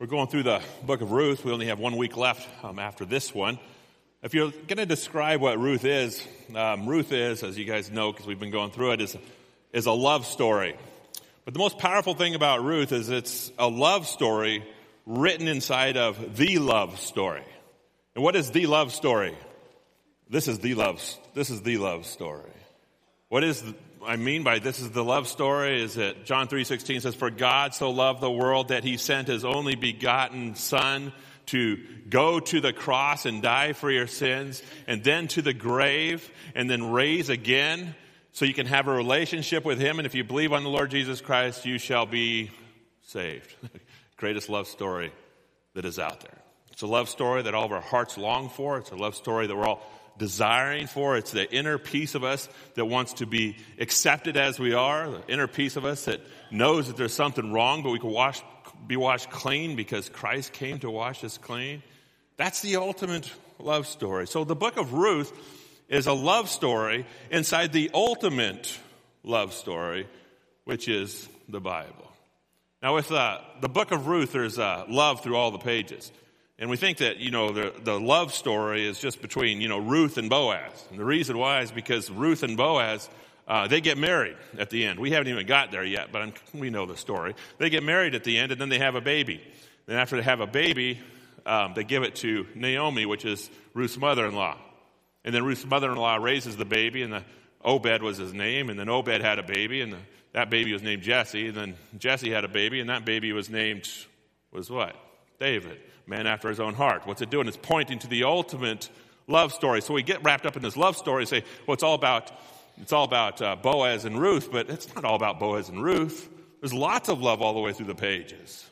We're going through the book of Ruth. We only have one week left um, after this one. If you're going to describe what Ruth is, um, Ruth is, as you guys know, because we've been going through it, is, is a love story. But the most powerful thing about Ruth is it's a love story written inside of the love story. And what is the love story? This is the love, this is the love story. What is I mean by this is the love story is that John 3:16 says for God so loved the world that he sent his only begotten son to go to the cross and die for your sins and then to the grave and then raise again so you can have a relationship with him and if you believe on the Lord Jesus Christ you shall be saved. Greatest love story that is out there. It's a love story that all of our hearts long for. It's a love story that we're all desiring for. It's the inner piece of us that wants to be accepted as we are, the inner piece of us that knows that there's something wrong, but we can wash, be washed clean because Christ came to wash us clean. That's the ultimate love story. So the book of Ruth is a love story inside the ultimate love story, which is the Bible. Now, with uh, the book of Ruth, there's uh, love through all the pages. And we think that, you know, the, the love story is just between, you know, Ruth and Boaz. And the reason why is because Ruth and Boaz, uh, they get married at the end. We haven't even got there yet, but I'm, we know the story. They get married at the end and then they have a baby. Then after they have a baby, um, they give it to Naomi, which is Ruth's mother-in-law. And then Ruth's mother-in-law raises the baby and the Obed was his name. And then Obed had a baby and the, that baby was named Jesse. And then Jesse had a baby and that baby was named, was what? David man after his own heart. What's it doing? It's pointing to the ultimate love story. So we get wrapped up in this love story and say, well, it's all about, it's all about uh, Boaz and Ruth, but it's not all about Boaz and Ruth. There's lots of love all the way through the pages.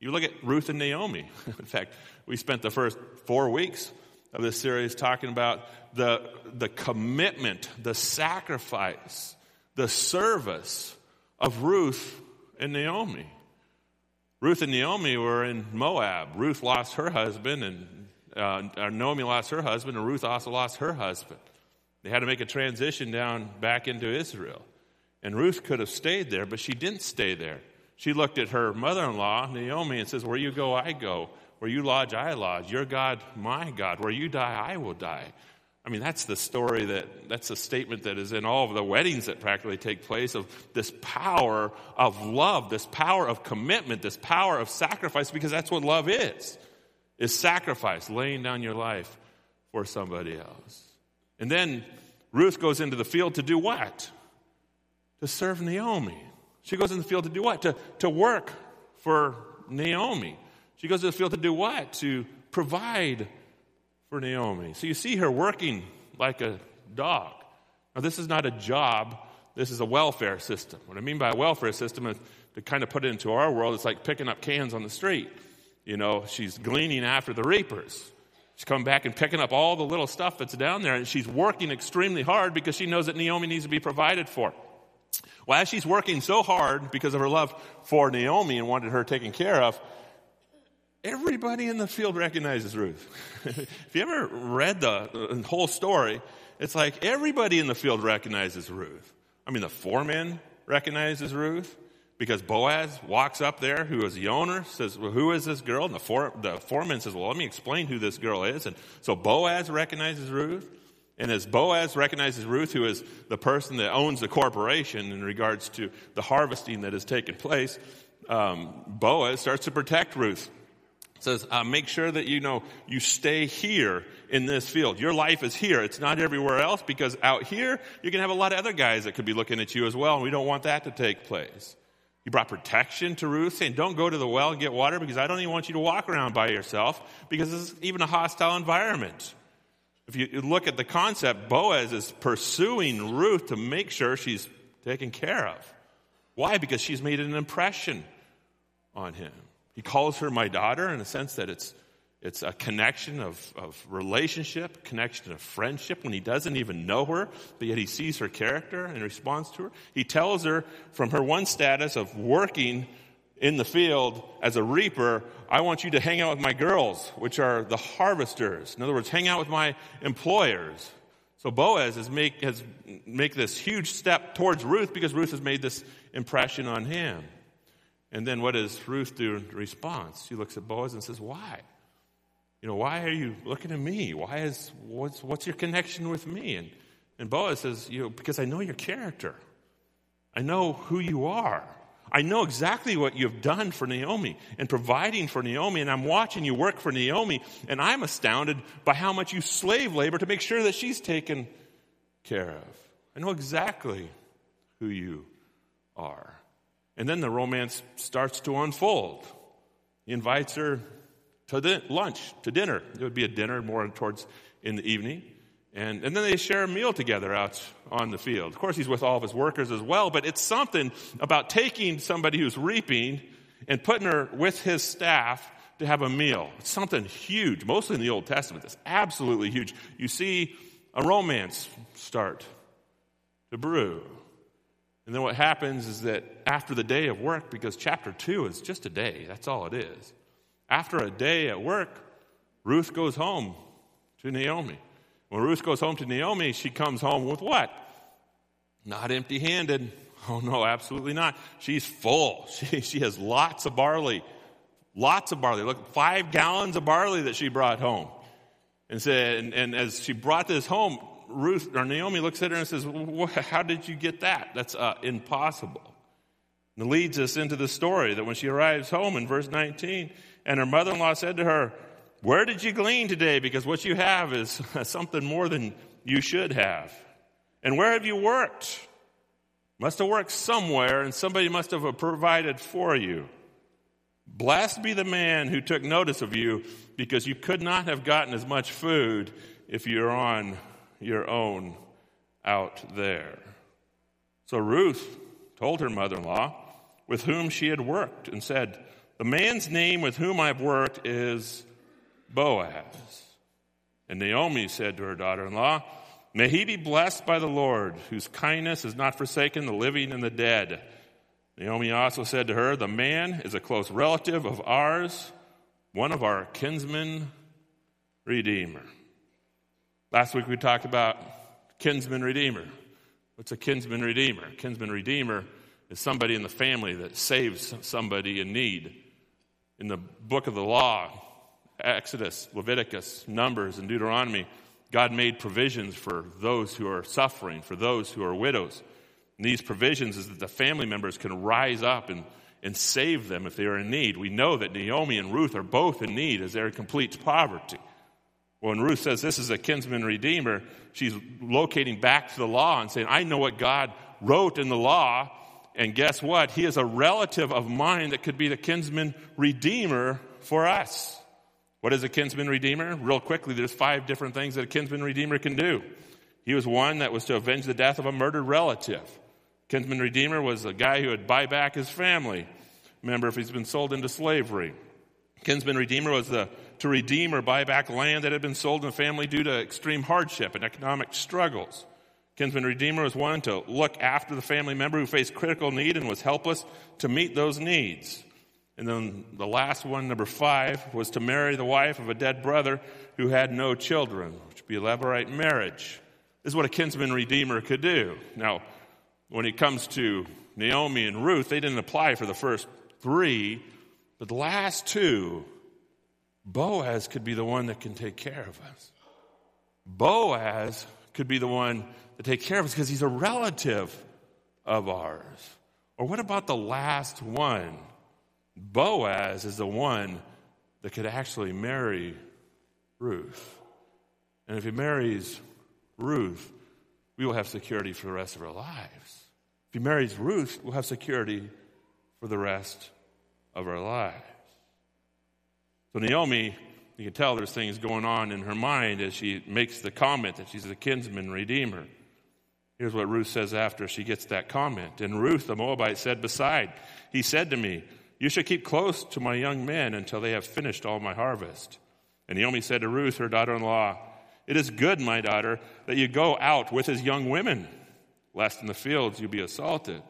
You look at Ruth and Naomi. in fact, we spent the first four weeks of this series talking about the, the commitment, the sacrifice, the service of Ruth and Naomi. Ruth and Naomi were in Moab. Ruth lost her husband, and uh, Naomi lost her husband, and Ruth also lost her husband. They had to make a transition down back into Israel. And Ruth could have stayed there, but she didn't stay there. She looked at her mother in law, Naomi, and says, Where you go, I go. Where you lodge, I lodge. Your God, my God. Where you die, I will die. I mean, that's the story that, that's a statement that is in all of the weddings that practically take place of this power of love, this power of commitment, this power of sacrifice, because that's what love is, is sacrifice, laying down your life for somebody else. And then Ruth goes into the field to do what? To serve Naomi. She goes in the field to do what? To, to work for Naomi. She goes to the field to do what? To provide for Naomi. So you see her working like a dog. Now, this is not a job, this is a welfare system. What I mean by a welfare system is to kind of put it into our world, it's like picking up cans on the street. You know, she's gleaning after the reapers. She's coming back and picking up all the little stuff that's down there, and she's working extremely hard because she knows that Naomi needs to be provided for. Well, as she's working so hard because of her love for Naomi and wanted her taken care of, everybody in the field recognizes Ruth. if you ever read the whole story, it's like everybody in the field recognizes Ruth. I mean, the foreman recognizes Ruth because Boaz walks up there, who is the owner, says, well, who is this girl? And the, fore, the foreman says, well, let me explain who this girl is. And so Boaz recognizes Ruth. And as Boaz recognizes Ruth, who is the person that owns the corporation in regards to the harvesting that has taken place, um, Boaz starts to protect Ruth says, uh, make sure that you know you stay here in this field. Your life is here. It's not everywhere else because out here you can have a lot of other guys that could be looking at you as well, and we don't want that to take place. He brought protection to Ruth, saying, Don't go to the well and get water because I don't even want you to walk around by yourself because this is even a hostile environment. If you look at the concept, Boaz is pursuing Ruth to make sure she's taken care of. Why? Because she's made an impression on him. He calls her my daughter in a sense that it's, it's a connection of, of relationship, connection of friendship when he doesn't even know her, but yet he sees her character and responds to her. He tells her from her one status of working in the field as a reaper, I want you to hang out with my girls, which are the harvesters. In other words, hang out with my employers. So Boaz has make, has make this huge step towards Ruth because Ruth has made this impression on him. And then what does Ruth do in response? She looks at Boaz and says, Why? You know, why are you looking at me? Why is, what's, what's your connection with me? And, and Boaz says, you know, because I know your character. I know who you are. I know exactly what you've done for Naomi and providing for Naomi, and I'm watching you work for Naomi, and I'm astounded by how much you slave labor to make sure that she's taken care of. I know exactly who you are. And then the romance starts to unfold. He invites her to di- lunch, to dinner. It would be a dinner more towards in the evening. And, and then they share a meal together out on the field. Of course, he's with all of his workers as well, but it's something about taking somebody who's reaping and putting her with his staff to have a meal. It's something huge, mostly in the Old Testament. It's absolutely huge. You see a romance start to brew. And then what happens is that after the day of work, because chapter 2 is just a day, that's all it is. After a day at work, Ruth goes home to Naomi. When Ruth goes home to Naomi, she comes home with what? Not empty handed. Oh, no, absolutely not. She's full. She, she has lots of barley. Lots of barley. Look, five gallons of barley that she brought home. And, said, and, and as she brought this home, Ruth or Naomi looks at her and says, How did you get that? That's uh, impossible. And it leads us into the story that when she arrives home in verse 19, and her mother in law said to her, Where did you glean today? Because what you have is something more than you should have. And where have you worked? Must have worked somewhere, and somebody must have provided for you. Blessed be the man who took notice of you, because you could not have gotten as much food if you're on your own out there. So Ruth told her mother in law, with whom she had worked, and said, The man's name with whom I've worked is Boaz. And Naomi said to her daughter in law, May he be blessed by the Lord, whose kindness has not forsaken the living and the dead. Naomi also said to her, The man is a close relative of ours, one of our kinsmen redeemer. Last week we talked about kinsman redeemer. What's a kinsman redeemer? Kinsman redeemer is somebody in the family that saves somebody in need. In the book of the law, Exodus, Leviticus, Numbers, and Deuteronomy, God made provisions for those who are suffering, for those who are widows. And these provisions is that the family members can rise up and, and save them if they are in need. We know that Naomi and Ruth are both in need as they're in complete poverty. When Ruth says this is a kinsman redeemer, she's locating back to the law and saying, I know what God wrote in the law, and guess what? He is a relative of mine that could be the kinsman redeemer for us. What is a kinsman redeemer? Real quickly, there's five different things that a kinsman redeemer can do. He was one that was to avenge the death of a murdered relative. Kinsman redeemer was a guy who would buy back his family member if he's been sold into slavery. Kinsman redeemer was the to redeem or buy back land that had been sold in the family due to extreme hardship and economic struggles. Kinsman Redeemer was one to look after the family member who faced critical need and was helpless to meet those needs. And then the last one, number five, was to marry the wife of a dead brother who had no children, which would be a levirate marriage. This is what a kinsman redeemer could do. Now, when it comes to Naomi and Ruth, they didn't apply for the first three, but the last two Boaz could be the one that can take care of us. Boaz could be the one to take care of us because he's a relative of ours. Or what about the last one? Boaz is the one that could actually marry Ruth. And if he marries Ruth, we will have security for the rest of our lives. If he marries Ruth, we'll have security for the rest of our lives. So Naomi, you can tell there's things going on in her mind as she makes the comment that she's a kinsman redeemer. Here's what Ruth says after she gets that comment. And Ruth, the Moabite, said, Beside, he said to me, You should keep close to my young men until they have finished all my harvest. And Naomi said to Ruth, her daughter in law, It is good, my daughter, that you go out with his young women, lest in the fields you be assaulted.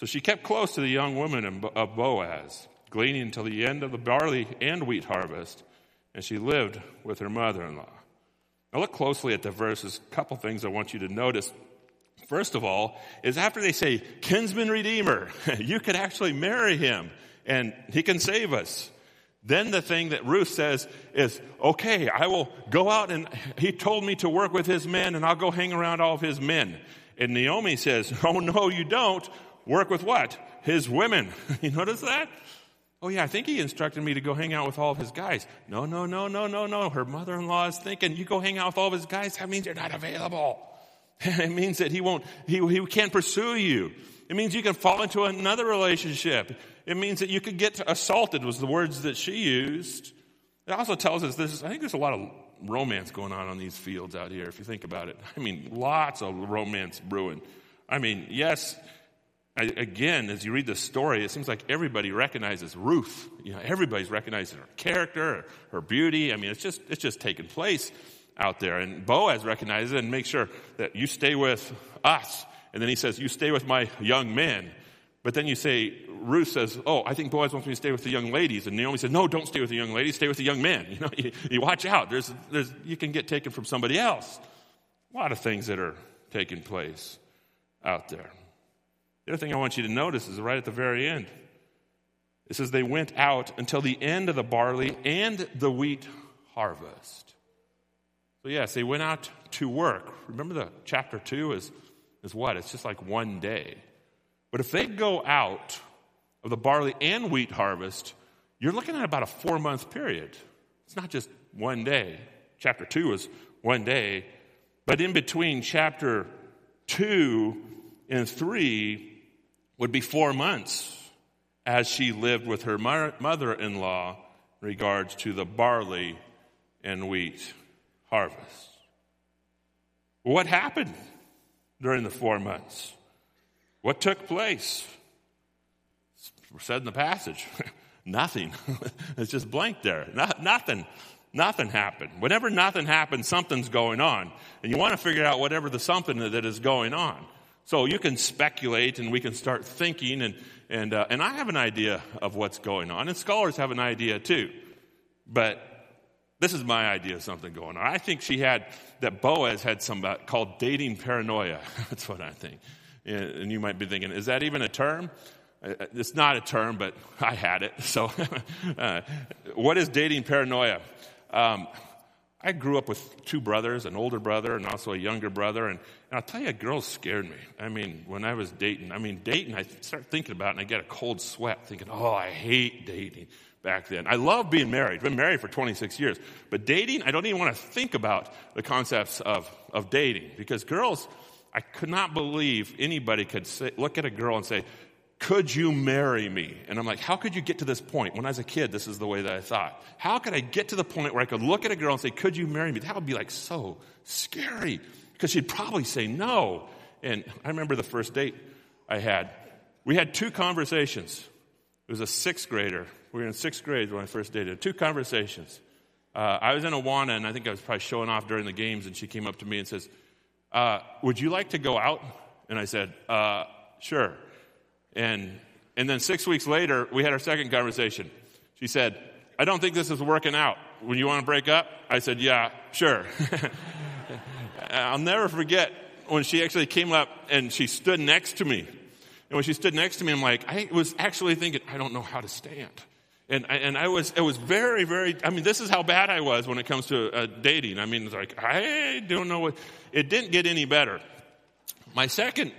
So she kept close to the young women of Boaz gleaning until the end of the barley and wheat harvest, and she lived with her mother in law. Now, look closely at the verses. A couple things I want you to notice. First of all, is after they say, kinsman redeemer, you could actually marry him. and he can save us. Then the thing that Ruth says is, okay, I will go out and he told me to work with his men and I'll go hang around all of his men. And Naomi says, oh no, you don't. Work with what? His women. you notice that? Oh yeah, I think he instructed me to go hang out with all of his guys. No, no, no, no, no, no. Her mother-in-law is thinking, you go hang out with all of his guys, that means you're not available. it means that he won't, he, he can't pursue you. It means you can fall into another relationship. It means that you could get assaulted, was the words that she used. It also tells us this, I think there's a lot of romance going on on these fields out here, if you think about it. I mean, lots of romance brewing. I mean, yes, I, again, as you read the story, it seems like everybody recognizes Ruth. You know, everybody's recognizing her character, her beauty. I mean, it's just, it's just taking place out there. And Boaz recognizes it and makes sure that you stay with us. And then he says, you stay with my young men. But then you say, Ruth says, Oh, I think Boaz wants me to stay with the young ladies. And Naomi says, No, don't stay with the young ladies, stay with the young men. You know, you, you watch out. There's, there's, you can get taken from somebody else. A lot of things that are taking place out there. The other thing I want you to notice is right at the very end. It says they went out until the end of the barley and the wheat harvest. So, yes, they went out to work. Remember the chapter 2 is, is what? It's just like one day. But if they go out of the barley and wheat harvest, you're looking at about a four month period. It's not just one day. Chapter 2 is one day, but in between chapter 2 and 3 would be four months as she lived with her mother in law in regards to the barley and wheat harvest. What happened during the four months? What took place? It's said in the passage. nothing. it's just blank there. nothing. Nothing happened. Whenever nothing happens, something's going on. And you want to figure out whatever the something that is going on. So you can speculate and we can start thinking and, and, uh, and I have an idea of what's going on and scholars have an idea too. But this is my idea of something going on. I think she had, that Boaz had some uh, called dating paranoia. That's what I think. And you might be thinking, is that even a term? Uh, uh, it's not a term, but I had it. So, uh, what is dating paranoia? Um, I grew up with two brothers, an older brother and also a younger brother, and, and, I'll tell you, girls scared me. I mean, when I was dating, I mean, dating, I start thinking about it and I get a cold sweat thinking, oh, I hate dating back then. I love being married. I've been married for 26 years. But dating, I don't even want to think about the concepts of, of dating because girls, I could not believe anybody could say, look at a girl and say, could you marry me? And I'm like, how could you get to this point? When I was a kid, this is the way that I thought. How could I get to the point where I could look at a girl and say, could you marry me? That would be like so scary because she'd probably say no. And I remember the first date I had. We had two conversations. It was a sixth grader. We were in sixth grade when I first dated. Two conversations. Uh, I was in Awana, and I think I was probably showing off during the games, and she came up to me and says, uh, Would you like to go out? And I said, uh, Sure. And, and then six weeks later, we had our second conversation. She said, I don't think this is working out. When you want to break up? I said, Yeah, sure. I'll never forget when she actually came up and she stood next to me. And when she stood next to me, I'm like, I was actually thinking, I don't know how to stand. And, and I was, it was very, very, I mean, this is how bad I was when it comes to uh, dating. I mean, it's like, I don't know what, it didn't get any better. My second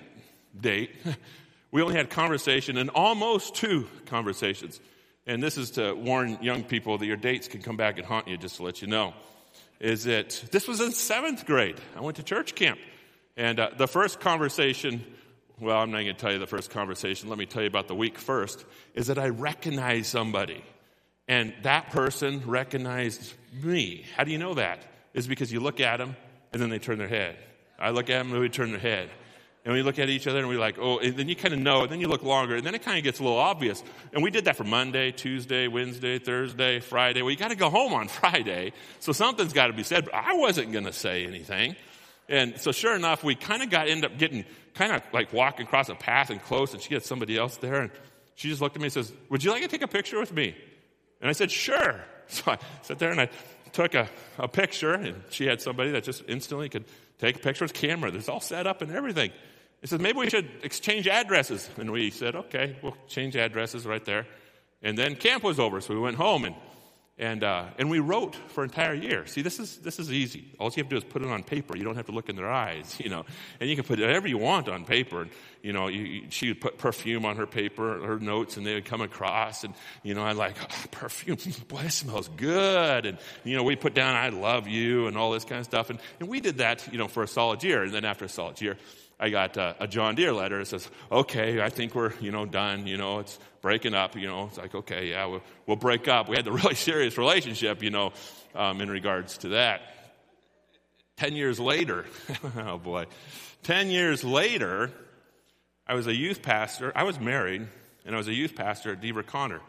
date, we only had conversation and almost two conversations. And this is to warn young people that your dates can come back and haunt you, just to let you know. Is that this was in seventh grade. I went to church camp. And uh, the first conversation, well, I'm not going to tell you the first conversation. Let me tell you about the week first, is that I recognized somebody. And that person recognized me. How do you know that? Is because you look at them and then they turn their head. I look at them and we turn their head. And we look at each other and we're like, oh, and then you kind of know, and then you look longer, and then it kind of gets a little obvious. And we did that for Monday, Tuesday, Wednesday, Thursday, Friday. Well, you got to go home on Friday, so something's got to be said, but I wasn't going to say anything. And so sure enough, we kind of got, end up getting kind of like walking across a path and close, and she had somebody else there, and she just looked at me and says, would you like to take a picture with me? And I said, sure. So I sat there and I took a, a picture, and she had somebody that just instantly could take a picture with camera. There's all set up and everything. He says, maybe we should exchange addresses. And we said, okay, we'll change addresses right there. And then camp was over, so we went home and and, uh, and we wrote for an entire year. See, this is, this is easy. All you have to do is put it on paper. You don't have to look in their eyes, you know. And you can put whatever you want on paper. And you know, you, she would put perfume on her paper, her notes, and they would come across. And, you know, I like, oh, perfume, boy, it smells good. And, you know, we put down, I love you, and all this kind of stuff. And, and we did that, you know, for a solid year. And then after a solid year, I got uh, a John Deere letter. It says, okay, I think we're, you know, done. You know, it's breaking up. You know, it's like, okay, yeah, we'll, we'll break up. We had a really serious relationship, you know, um, in regards to that. Ten years later, oh boy, ten years later, I was a youth pastor. I was married, and I was a youth pastor at Dever-Conner.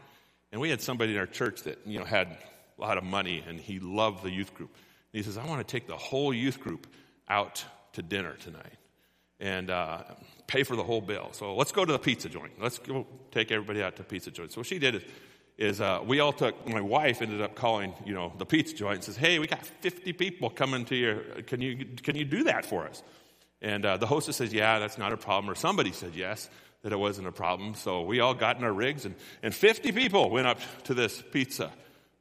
And we had somebody in our church that, you know, had a lot of money, and he loved the youth group. And he says, I want to take the whole youth group out to dinner tonight and uh, pay for the whole bill. So let's go to the pizza joint. Let's go take everybody out to pizza joint. So what she did is, is uh, we all took, my wife ended up calling, you know, the pizza joint and says, hey, we got 50 people coming to your, can you, can you do that for us? And uh, the hostess says, yeah, that's not a problem. Or somebody said yes, that it wasn't a problem. So we all got in our rigs and, and 50 people went up to this pizza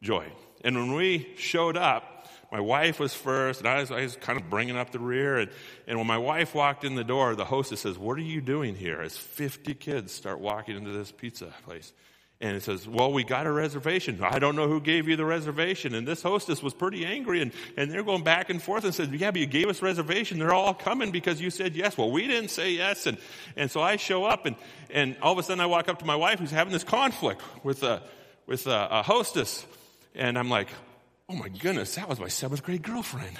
joint. And when we showed up, my wife was first, and I was, I was, kind of bringing up the rear. And, and when my wife walked in the door, the hostess says, What are you doing here? As 50 kids start walking into this pizza place. And it says, Well, we got a reservation. I don't know who gave you the reservation. And this hostess was pretty angry, and, and they're going back and forth and said, Yeah, but you gave us reservation. They're all coming because you said yes. Well, we didn't say yes. And, and so I show up, and, and all of a sudden I walk up to my wife who's having this conflict with a, with a, a hostess. And I'm like, Oh my goodness, that was my seventh grade girlfriend.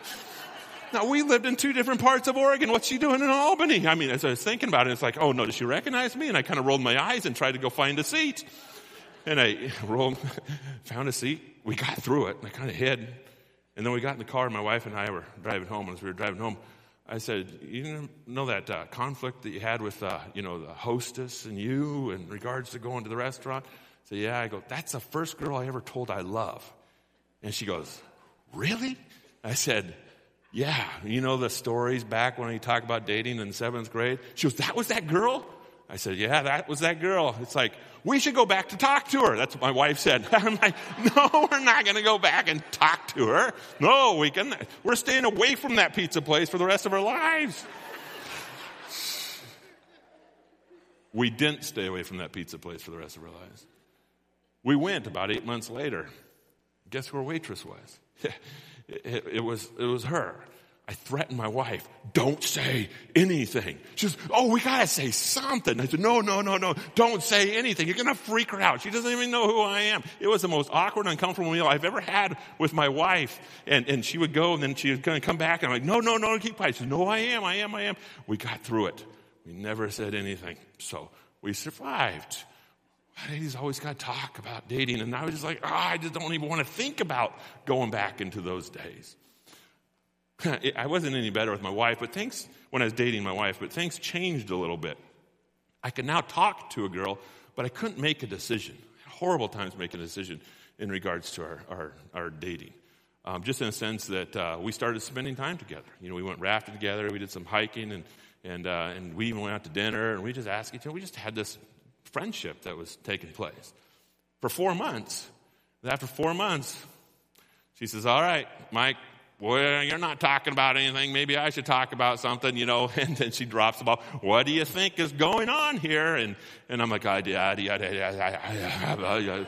now, we lived in two different parts of Oregon. What's she doing in Albany? I mean, as I was thinking about it, it's like, oh no, does she recognize me? And I kind of rolled my eyes and tried to go find a seat. And I rolled, found a seat. We got through it, and I kind of hid. And then we got in the car, my wife and I were driving home. And as we were driving home, I said, "You know that uh, conflict that you had with, uh, you know, the hostess and you in regards to going to the restaurant?" Said, "Yeah." I go, "That's the first girl I ever told I love." And she goes, Really? I said, Yeah. You know the stories back when we talk about dating in seventh grade? She goes, That was that girl? I said, Yeah, that was that girl. It's like, we should go back to talk to her. That's what my wife said. I'm like, no, we're not going to go back and talk to her. No, we can. We're staying away from that pizza place for the rest of our lives. we didn't stay away from that pizza place for the rest of our lives. We went about eight months later. Guess who her waitress was? it, it, was it was her. I threatened my wife, don't say anything. She says, oh, we gotta say something. I said, no, no, no, no, don't say anything. You're gonna freak her out. She doesn't even know who I am. It was the most awkward, uncomfortable meal I've ever had with my wife. And, and she would go and then she was gonna come back and I'm like, no, no, no, keep quiet. She said, no, I am, I am, I am. We got through it. We never said anything. So we survived he's always got to talk about dating. And I was just like, oh, I just don't even want to think about going back into those days. I wasn't any better with my wife, but things, when I was dating my wife, but things changed a little bit. I could now talk to a girl, but I couldn't make a decision. Horrible times making a decision in regards to our, our, our dating. Um, just in a sense that uh, we started spending time together. You know, we went rafting together, we did some hiking, and, and, uh, and we even went out to dinner, and we just asked each other, we just had this friendship that was taking place for four months. After four months, she says, All right, Mike, well, you're not talking about anything. Maybe I should talk about something, you know. And then she drops the ball. What do you think is going on here? And, and I'm like, I, I I,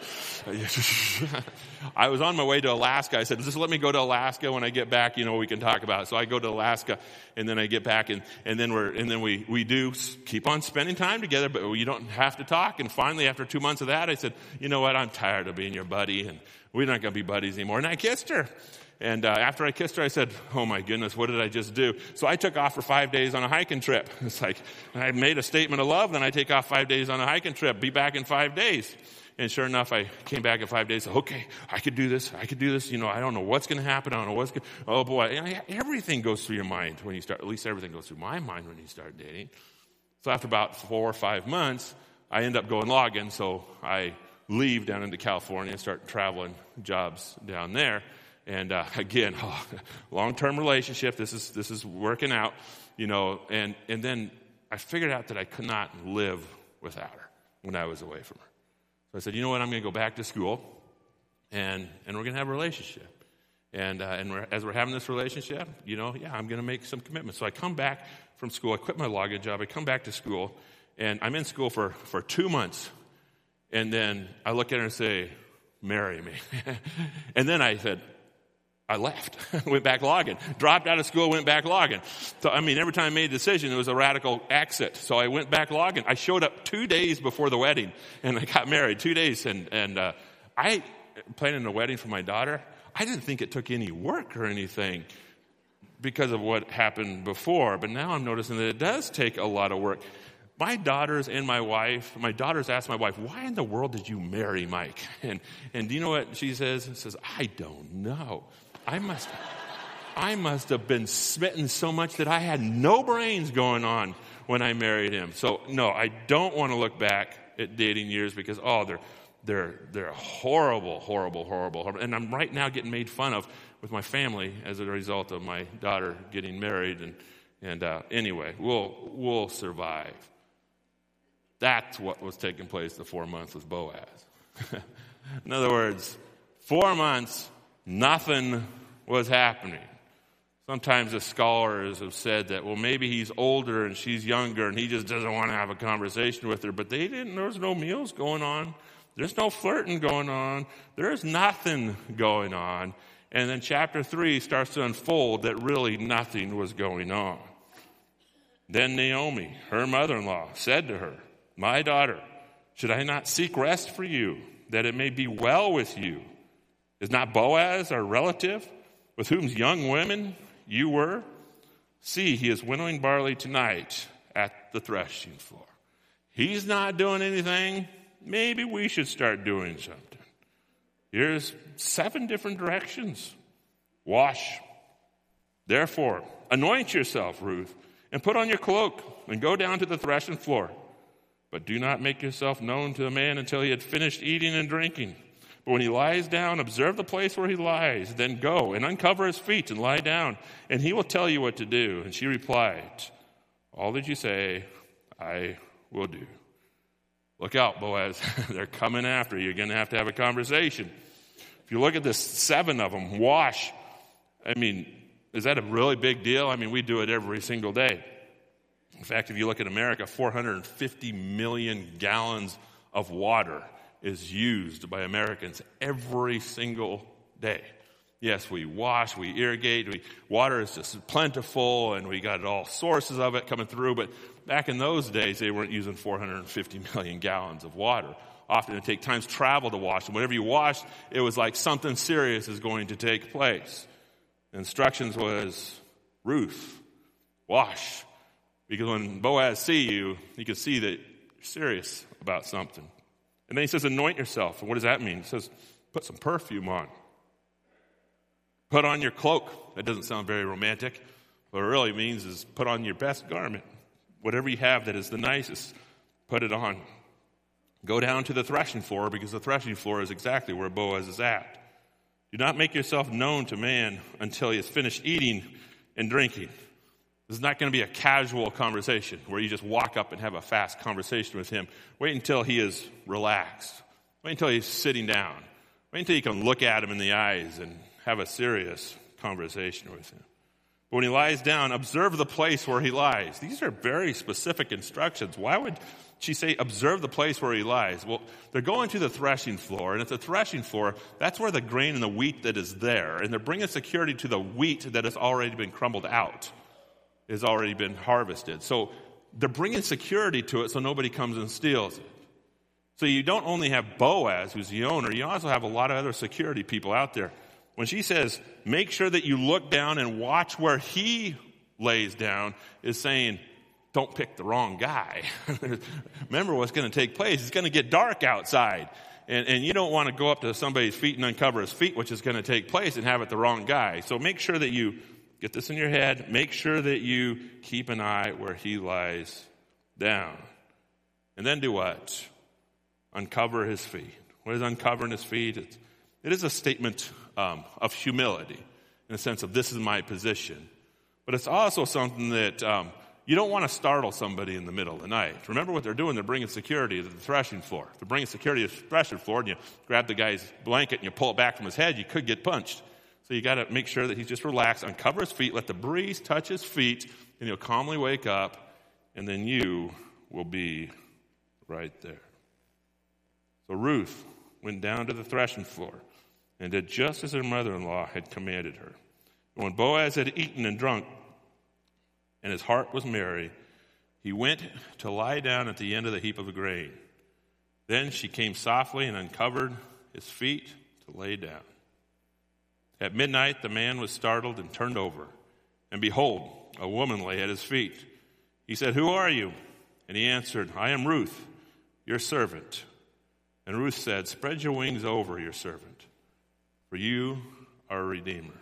I was on my way to Alaska. I said, just let me go to Alaska when I get back, you know, we can talk about it. So I go to Alaska and then I get back and, and then we're, and then we, we do keep on spending time together, but you don't have to talk. And finally, after two months of that, I said, you know what? I'm tired of being your buddy and we're not going to be buddies anymore. And I kissed her. And uh, after I kissed her, I said, Oh my goodness, what did I just do? So I took off for five days on a hiking trip. It's like, I made a statement of love, then I take off five days on a hiking trip, be back in five days. And sure enough, I came back in five days. Okay, I could do this. I could do this. You know, I don't know what's going to happen. I don't know what's going. Oh boy, everything goes through your mind when you start. At least everything goes through my mind when you start dating. So after about four or five months, I end up going logging. So I leave down into California and start traveling jobs down there. And uh, again, oh, long-term relationship. This is this is working out, you know. And and then I figured out that I could not live without her when I was away from her. So I said, you know what? I'm going to go back to school and, and we're going to have a relationship. And, uh, and we're, as we're having this relationship, you know, yeah, I'm going to make some commitments. So I come back from school. I quit my logging job. I come back to school. And I'm in school for, for two months. And then I look at her and say, marry me. and then I said, I left, went back logging, dropped out of school, went back logging. So, I mean, every time I made a decision, it was a radical exit. So I went back logging. I showed up two days before the wedding and I got married two days. And, and, uh, I, planning a wedding for my daughter, I didn't think it took any work or anything because of what happened before, but now I'm noticing that it does take a lot of work. My daughters and my wife, my daughters asked my wife, why in the world did you marry Mike? And, and do you know what she says? She says, I don't know. I must, I must have been smitten so much that I had no brains going on when I married him. So no, I don't want to look back at dating years because, oh, they're, they're, they're horrible, horrible, horrible, horrible. And I'm right now getting made fun of with my family as a result of my daughter getting married. And, and uh, anyway, we'll, we'll survive. That's what was taking place the four months with Boaz. In other words, four months, nothing was happening. Sometimes the scholars have said that, well, maybe he's older and she's younger and he just doesn't want to have a conversation with her, but they didn't, there was no meals going on. There's no flirting going on. There's nothing going on. And then chapter 3 starts to unfold that really nothing was going on. Then Naomi, her mother in law, said to her, My daughter, should I not seek rest for you, that it may be well with you? Is not Boaz our relative, with whose young women you were? See, he is winnowing barley tonight at the threshing floor. He's not doing anything maybe we should start doing something. Here's seven different directions. Wash. Therefore, anoint yourself, Ruth, and put on your cloak and go down to the threshing floor. But do not make yourself known to the man until he had finished eating and drinking. But when he lies down, observe the place where he lies. Then go and uncover his feet and lie down, and he will tell you what to do. And she replied, All that you say, I will do. Look out, Boaz. They're coming after you. You're going to have to have a conversation. If you look at this, seven of them, wash. I mean, is that a really big deal? I mean, we do it every single day. In fact, if you look at America, 450 million gallons of water is used by Americans every single day. Yes, we wash, we irrigate, we, water is just plentiful, and we got all sources of it coming through. But back in those days, they weren't using 450 million gallons of water. Often it take times travel to wash, and whenever you washed, it was like something serious is going to take place. Instructions was Ruth, wash, because when Boaz see you, he can see that you're serious about something. And then he says, anoint yourself. And what does that mean? He says, put some perfume on. Put on your cloak. That doesn't sound very romantic. What it really means is put on your best garment. Whatever you have that is the nicest, put it on. Go down to the threshing floor because the threshing floor is exactly where Boaz is at. Do not make yourself known to man until he has finished eating and drinking. This is not going to be a casual conversation where you just walk up and have a fast conversation with him. Wait until he is relaxed. Wait until he's sitting down. Wait until you can look at him in the eyes and have a serious conversation with him. But when he lies down, observe the place where he lies. These are very specific instructions. Why would she say, observe the place where he lies? Well, they're going to the threshing floor, and at the threshing floor, that's where the grain and the wheat that is there. And they're bringing security to the wheat that has already been crumbled out, has already been harvested. So they're bringing security to it so nobody comes and steals it. So you don't only have Boaz, who's the owner, you also have a lot of other security people out there when she says, make sure that you look down and watch where he lays down, is saying, don't pick the wrong guy. Remember what's going to take place. It's going to get dark outside. And, and you don't want to go up to somebody's feet and uncover his feet, which is going to take place, and have it the wrong guy. So make sure that you get this in your head. Make sure that you keep an eye where he lies down. And then do what? Uncover his feet. What is uncovering his feet? It's, it is a statement um, of humility in the sense of this is my position. But it's also something that um, you don't want to startle somebody in the middle of the night. Remember what they're doing? They're bringing security to the threshing floor. They're bringing security to the threshing floor and you grab the guy's blanket and you pull it back from his head, you could get punched. So you got to make sure that he's just relaxed, uncover his feet, let the breeze touch his feet, and he'll calmly wake up, and then you will be right there. So Ruth went down to the threshing floor and did just as her mother in law had commanded her. And when Boaz had eaten and drunk, and his heart was merry, he went to lie down at the end of the heap of grain. Then she came softly and uncovered his feet to lay down. At midnight, the man was startled and turned over, and behold, a woman lay at his feet. He said, Who are you? And he answered, I am Ruth, your servant. And Ruth said, Spread your wings over your servant, for you are a redeemer.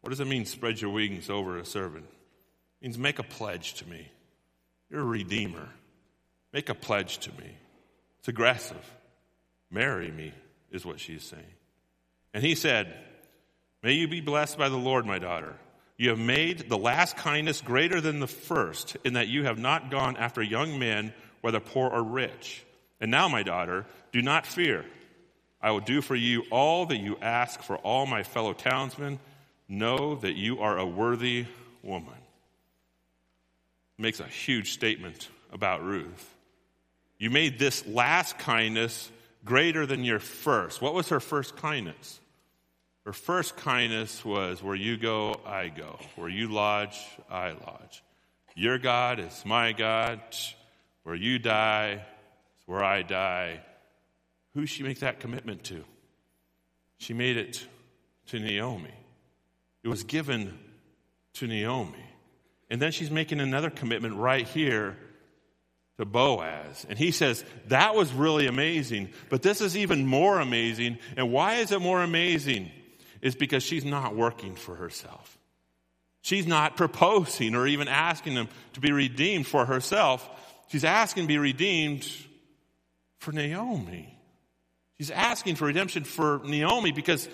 What does it mean, spread your wings over a servant? It means make a pledge to me. You're a redeemer. Make a pledge to me. It's aggressive. Marry me, is what she's saying. And he said, May you be blessed by the Lord, my daughter. You have made the last kindness greater than the first, in that you have not gone after young men, whether poor or rich. And now, my daughter, do not fear. I will do for you all that you ask for all my fellow townsmen. Know that you are a worthy woman. Makes a huge statement about Ruth. You made this last kindness greater than your first. What was her first kindness? Her first kindness was where you go, I go. Where you lodge, I lodge. Your God is my God. Where you die is where I die. Who she make that commitment to? She made it to Naomi. It was given to Naomi. And then she's making another commitment right here to Boaz. And he says, That was really amazing, but this is even more amazing. And why is it more amazing? Is because she's not working for herself. She's not proposing or even asking them to be redeemed for herself. She's asking to be redeemed for Naomi. She's asking for redemption for Naomi because,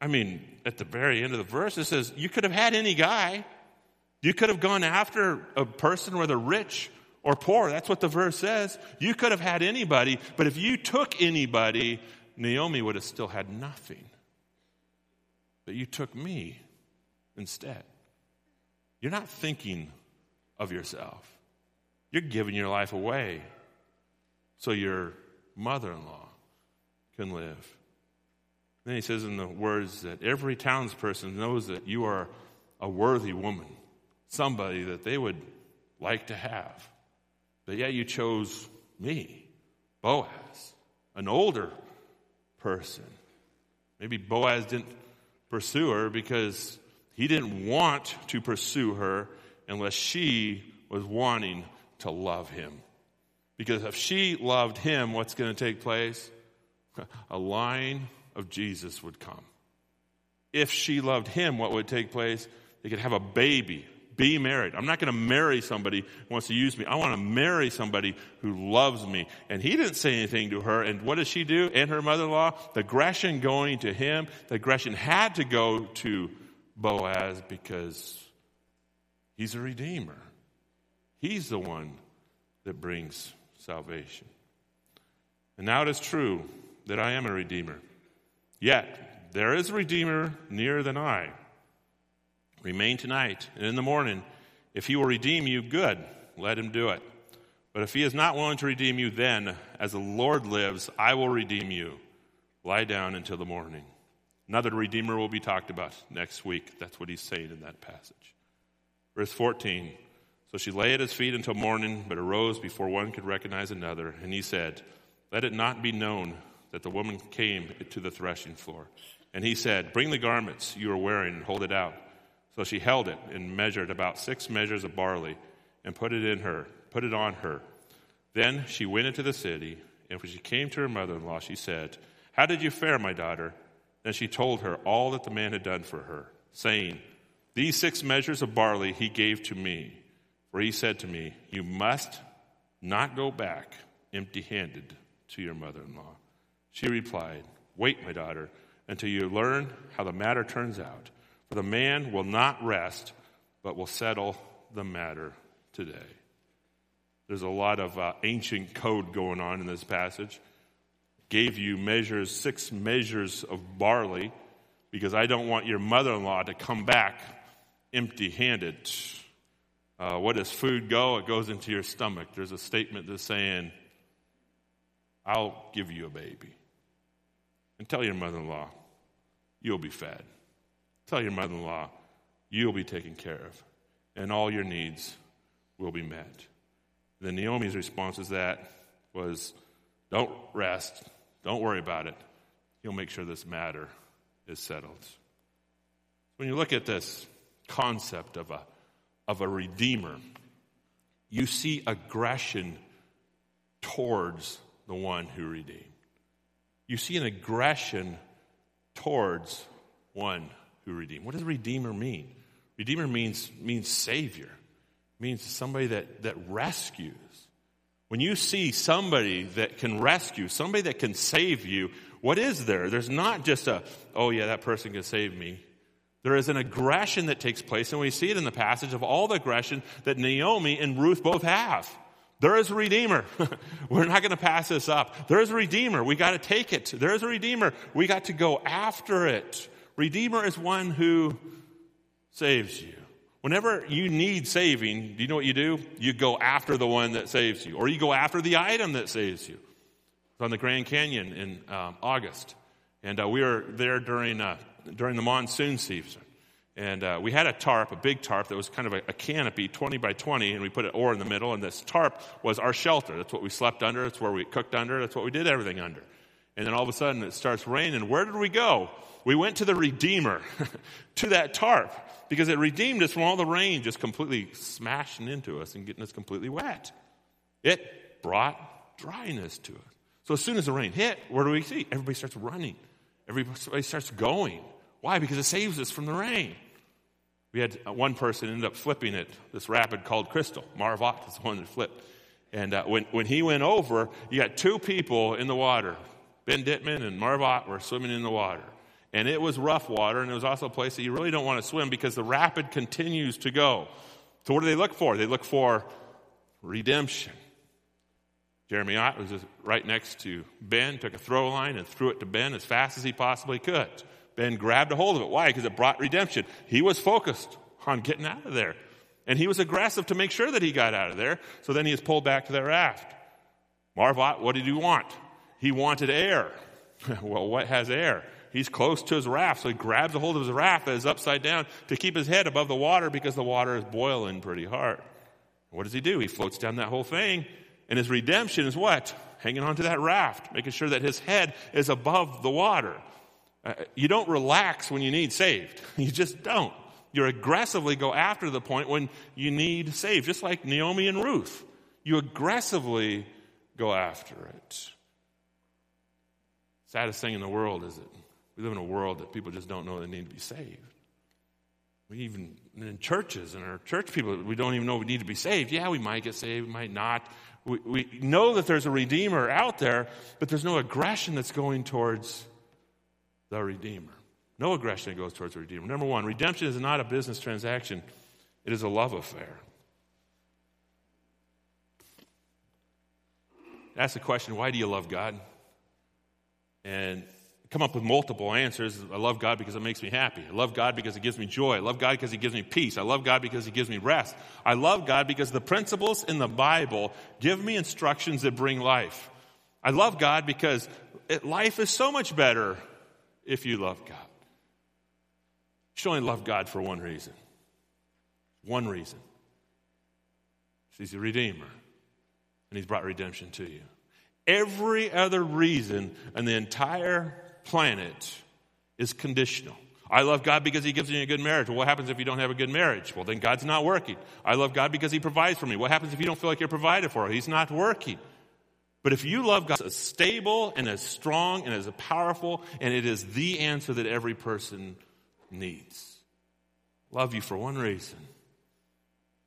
I mean, at the very end of the verse, it says, You could have had any guy. You could have gone after a person, whether rich or poor. That's what the verse says. You could have had anybody, but if you took anybody, Naomi would have still had nothing but you took me instead. You're not thinking of yourself, you're giving your life away so your mother in law can live. Then he says in the words that every townsperson knows that you are a worthy woman, somebody that they would like to have. But yet you chose me, Boaz, an older person. Maybe Boaz didn't pursue her because he didn't want to pursue her unless she was wanting to love him. Because if she loved him, what's going to take place? A line of Jesus would come. If she loved him, what would take place? They could have a baby, be married. I'm not going to marry somebody who wants to use me. I want to marry somebody who loves me. And he didn't say anything to her. And what does she do? And her mother in law? The aggression going to him. The aggression had to go to Boaz because he's a redeemer. He's the one that brings salvation. And now it is true that I am a redeemer. Yet, there is a redeemer nearer than I. Remain tonight, and in the morning, if he will redeem you, good, let him do it. But if he is not willing to redeem you, then, as the Lord lives, I will redeem you. Lie down until the morning. Another Redeemer will be talked about next week. That's what he's saying in that passage. Verse 14 So she lay at his feet until morning, but arose before one could recognize another. And he said, Let it not be known that the woman came to the threshing floor. And he said, Bring the garments you are wearing and hold it out. So she held it and measured about six measures of barley and put it in her, put it on her. Then she went into the city, and when she came to her mother in law, she said, How did you fare, my daughter? Then she told her all that the man had done for her, saying, These six measures of barley he gave to me, for he said to me, You must not go back empty handed to your mother in law. She replied, Wait, my daughter, until you learn how the matter turns out. The man will not rest, but will settle the matter today. There's a lot of uh, ancient code going on in this passage. Gave you measures, six measures of barley, because I don't want your mother in law to come back empty handed. Uh, what does food go? It goes into your stomach. There's a statement that's saying, I'll give you a baby. And tell your mother in law, you'll be fed. Tell your mother in law, you'll be taken care of, and all your needs will be met. Then Naomi's response to that was, Don't rest. Don't worry about it. He'll make sure this matter is settled. When you look at this concept of a, of a redeemer, you see aggression towards the one who redeemed. You see an aggression towards one who redeemed. What does redeemer mean? Redeemer means, means savior, means somebody that, that rescues. When you see somebody that can rescue, somebody that can save you, what is there? There's not just a, oh yeah, that person can save me. There is an aggression that takes place, and we see it in the passage of all the aggression that Naomi and Ruth both have. There is a Redeemer. We're not going to pass this up. There is a Redeemer. We got to take it. There is a Redeemer. We got to go after it. Redeemer is one who saves you. Whenever you need saving, do you know what you do? You go after the one that saves you, or you go after the item that saves you. on the Grand Canyon in um, August, and uh, we were there during uh, during the monsoon season. And uh, we had a tarp, a big tarp that was kind of a, a, canopy, 20 by 20, and we put an oar in the middle, and this tarp was our shelter. That's what we slept under, that's where we cooked under, that's what we did everything under. And then all of a sudden it starts raining. Where did we go? We went to the Redeemer, to that tarp, because it redeemed us from all the rain just completely smashing into us and getting us completely wet. It brought dryness to us. So as soon as the rain hit, where do we see? Everybody starts running. Everybody starts going. Why? Because it saves us from the rain. We had uh, one person end up flipping it, this rapid called Crystal. Marvat is the one that flipped. And uh, when, when he went over, you got two people in the water. Ben Dittman and Marvat were swimming in the water. And it was rough water, and it was also a place that you really don't want to swim because the rapid continues to go. So, what do they look for? They look for redemption. Jeremy Ott was right next to Ben, took a throw line and threw it to Ben as fast as he possibly could. Ben grabbed a hold of it. Why? Because it brought redemption. He was focused on getting out of there. And he was aggressive to make sure that he got out of there. So then he is pulled back to the raft. Marvat, what did he want? He wanted air. well, what has air? He's close to his raft, so he grabs a hold of his raft that is upside down to keep his head above the water because the water is boiling pretty hard. What does he do? He floats down that whole thing, and his redemption is what? Hanging onto that raft, making sure that his head is above the water. Uh, you don't relax when you need saved. You just don't. You aggressively go after the point when you need saved, just like Naomi and Ruth. You aggressively go after it. Saddest thing in the world is that we live in a world that people just don't know they need to be saved. We even in churches and our church people, we don't even know we need to be saved. Yeah, we might get saved, we might not. We, we know that there's a redeemer out there, but there's no aggression that's going towards the Redeemer. No aggression goes towards the Redeemer. Number one, redemption is not a business transaction, it is a love affair. Ask the question why do you love God? And come up with multiple answers. I love God because it makes me happy. I love God because it gives me joy. I love God because He gives me peace. I love God because He gives me rest. I love God because the principles in the Bible give me instructions that bring life. I love God because it, life is so much better if you love God. You should only love God for one reason. One reason. He's a Redeemer, and He's brought redemption to you. Every other reason on the entire planet is conditional. I love God because He gives me a good marriage. Well, what happens if you don't have a good marriage? Well, then God's not working. I love God because He provides for me. What happens if you don't feel like you're provided for? He's not working. But if you love God as stable and as strong and as powerful, and it is the answer that every person needs. Love you for one reason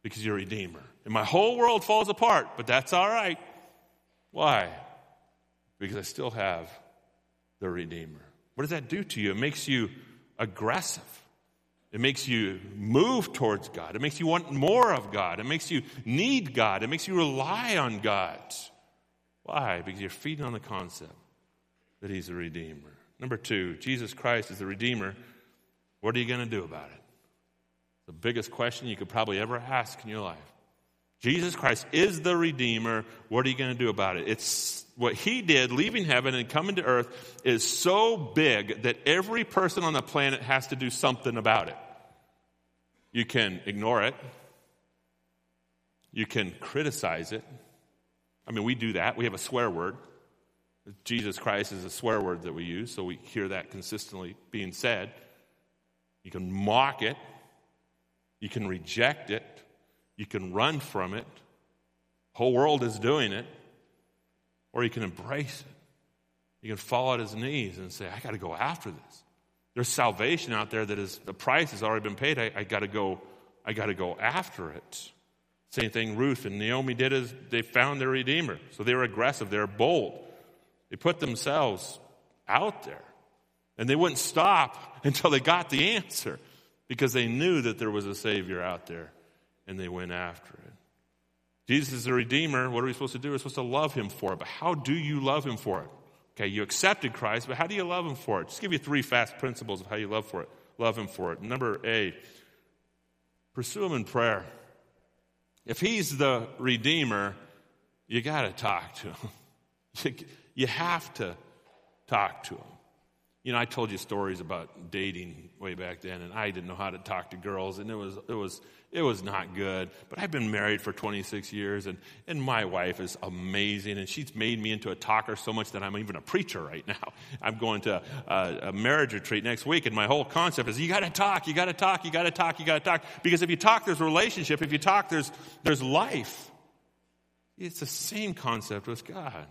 because you're a redeemer. And my whole world falls apart, but that's all right. Why? Because I still have the redeemer. What does that do to you? It makes you aggressive. It makes you move towards God. It makes you want more of God. It makes you need God. It makes you rely on God. Why? Because you're feeding on the concept that He's a Redeemer. Number two, Jesus Christ is the Redeemer. What are you going to do about it? The biggest question you could probably ever ask in your life. Jesus Christ is the Redeemer. What are you going to do about it? It's what He did, leaving heaven and coming to earth, is so big that every person on the planet has to do something about it. You can ignore it, you can criticize it. I mean, we do that. We have a swear word. Jesus Christ is a swear word that we use, so we hear that consistently being said. You can mock it, you can reject it, you can run from it. Whole world is doing it. Or you can embrace it. You can fall at his knees and say, I got to go after this. There's salvation out there that is the price has already been paid. I, I got to go. I got to go after it. Same thing Ruth and Naomi did is they found their redeemer. So they were aggressive. They were bold. They put themselves out there. And they wouldn't stop until they got the answer because they knew that there was a Savior out there and they went after it. Jesus is the Redeemer. What are we supposed to do? We're supposed to love Him for it. But how do you love Him for it? Okay, you accepted Christ, but how do you love Him for it? Just give you three fast principles of how you love for it. Love Him for it. Number A, pursue Him in prayer. If He's the Redeemer, you got to talk to Him. you have to talk to Him. You know, I told you stories about dating way back then, and I didn't know how to talk to girls, and it was it was it was not good. But I've been married for 26 years, and and my wife is amazing, and she's made me into a talker so much that I'm even a preacher right now. I'm going to a, a marriage retreat next week, and my whole concept is you got to talk, you got to talk, you got to talk, you got to talk, because if you talk, there's a relationship. If you talk, there's there's life. It's the same concept with God.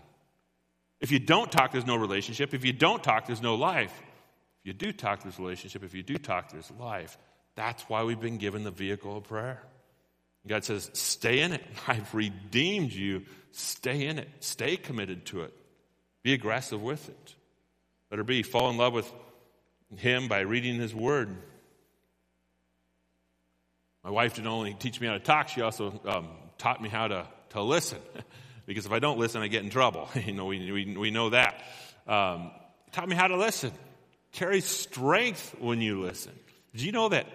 If you don't talk, there's no relationship. If you don't talk, there's no life. If you do talk, there's relationship. If you do talk, there's life. That's why we've been given the vehicle of prayer. God says, stay in it. I've redeemed you. Stay in it. Stay committed to it. Be aggressive with it. Let her be. Fall in love with Him by reading His Word. My wife didn't only teach me how to talk, she also um, taught me how to, to listen. because if I don't listen, I get in trouble. you know, we, we, we know that. Um, taught me how to listen. Carry strength when you listen. Did you know that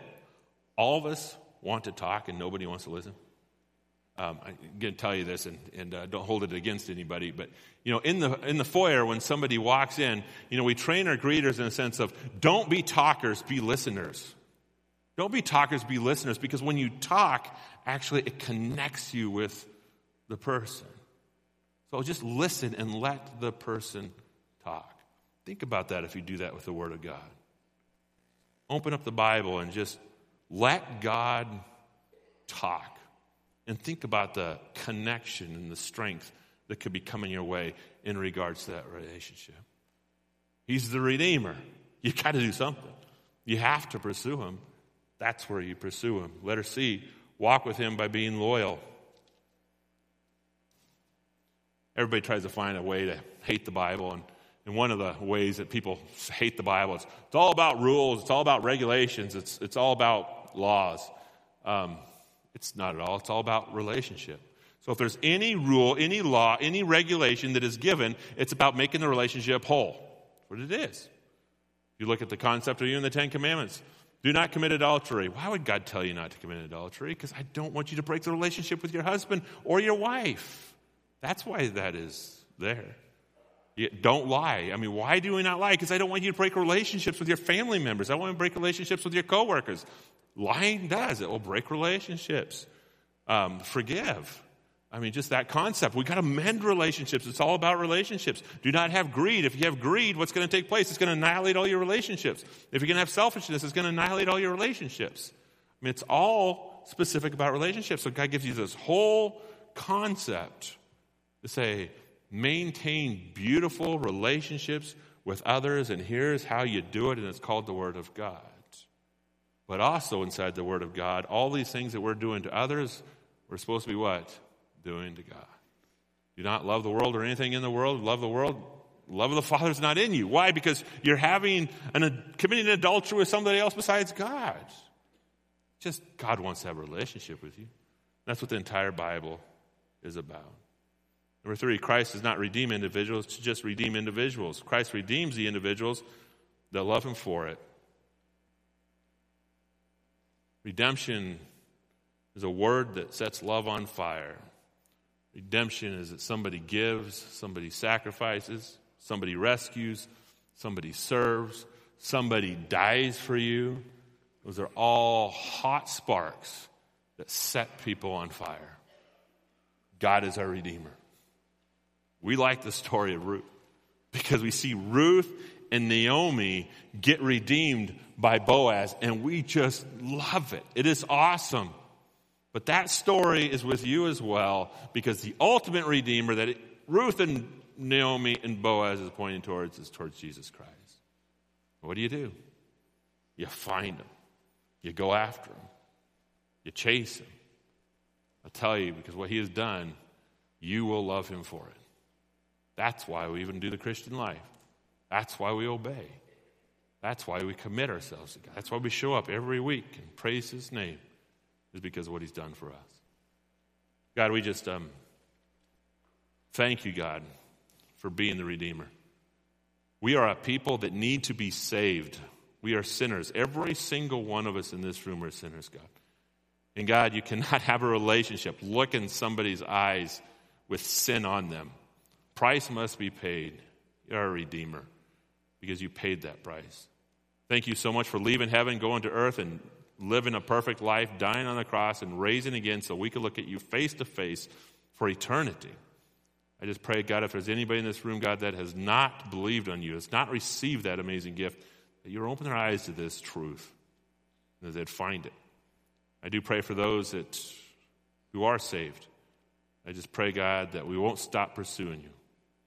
all of us want to talk and nobody wants to listen? Um, I'm going to tell you this, and, and uh, don't hold it against anybody. But you know, in the in the foyer, when somebody walks in, you know, we train our greeters in a sense of don't be talkers, be listeners. Don't be talkers, be listeners, because when you talk, actually, it connects you with the person. So just listen and let the person talk. Think about that if you do that with the Word of God. Open up the Bible and just let God talk. And think about the connection and the strength that could be coming your way in regards to that relationship. He's the Redeemer. You got to do something. You have to pursue Him. That's where you pursue Him. Let her see. Walk with Him by being loyal. everybody tries to find a way to hate the Bible. And, and one of the ways that people hate the Bible is it's all about rules, it's all about regulations, it's, it's all about laws. Um, it's not at all, it's all about relationship. So if there's any rule, any law, any regulation that is given, it's about making the relationship whole. What it is. You look at the concept of you in the Ten Commandments. Do not commit adultery. Why would God tell you not to commit adultery? Because I don't want you to break the relationship with your husband or your wife. That's why that is there. You don't lie. I mean, why do we not lie? Because I don't want you to break relationships with your family members. I want to break relationships with your coworkers. Lying does. It will break relationships. Um, forgive. I mean, just that concept. We've got to mend relationships. It's all about relationships. Do not have greed. If you have greed, what's going to take place? It's going to annihilate all your relationships. If you're going to have selfishness, it's going to annihilate all your relationships. I mean, it's all specific about relationships. So God gives you this whole concept to say, maintain beautiful relationships with others, and here's how you do it, and it's called the Word of God. But also inside the Word of God, all these things that we're doing to others, we're supposed to be what? Doing to God. Do not love the world or anything in the world. Love the world. Love of the Father is not in you. Why? Because you're having an, committing adultery with somebody else besides God. Just God wants to have a relationship with you. That's what the entire Bible is about. Number three, Christ does not redeem individuals to just redeem individuals. Christ redeems the individuals that love him for it. Redemption is a word that sets love on fire. Redemption is that somebody gives, somebody sacrifices, somebody rescues, somebody serves, somebody dies for you. Those are all hot sparks that set people on fire. God is our Redeemer. We like the story of Ruth because we see Ruth and Naomi get redeemed by Boaz, and we just love it. It is awesome. But that story is with you as well because the ultimate Redeemer that it, Ruth and Naomi and Boaz is pointing towards is towards Jesus Christ. What do you do? You find him, you go after him, you chase him. I'll tell you, because what he has done, you will love him for it. That's why we even do the Christian life. That's why we obey. That's why we commit ourselves to God. That's why we show up every week and praise His name, is because of what He's done for us. God, we just um, thank you, God, for being the Redeemer. We are a people that need to be saved. We are sinners. Every single one of us in this room are sinners, God. And God, you cannot have a relationship, look in somebody's eyes with sin on them. Price must be paid. You're a Redeemer because you paid that price. Thank you so much for leaving heaven, going to earth, and living a perfect life, dying on the cross, and raising again so we could look at you face to face for eternity. I just pray, God, if there's anybody in this room, God, that has not believed on you, has not received that amazing gift, that you open their eyes to this truth, that they'd find it. I do pray for those that who are saved. I just pray, God, that we won't stop pursuing you,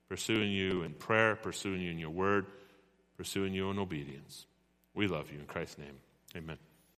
pursuing you in prayer, pursuing you in your word, pursuing you in obedience. We love you in Christ's name. Amen.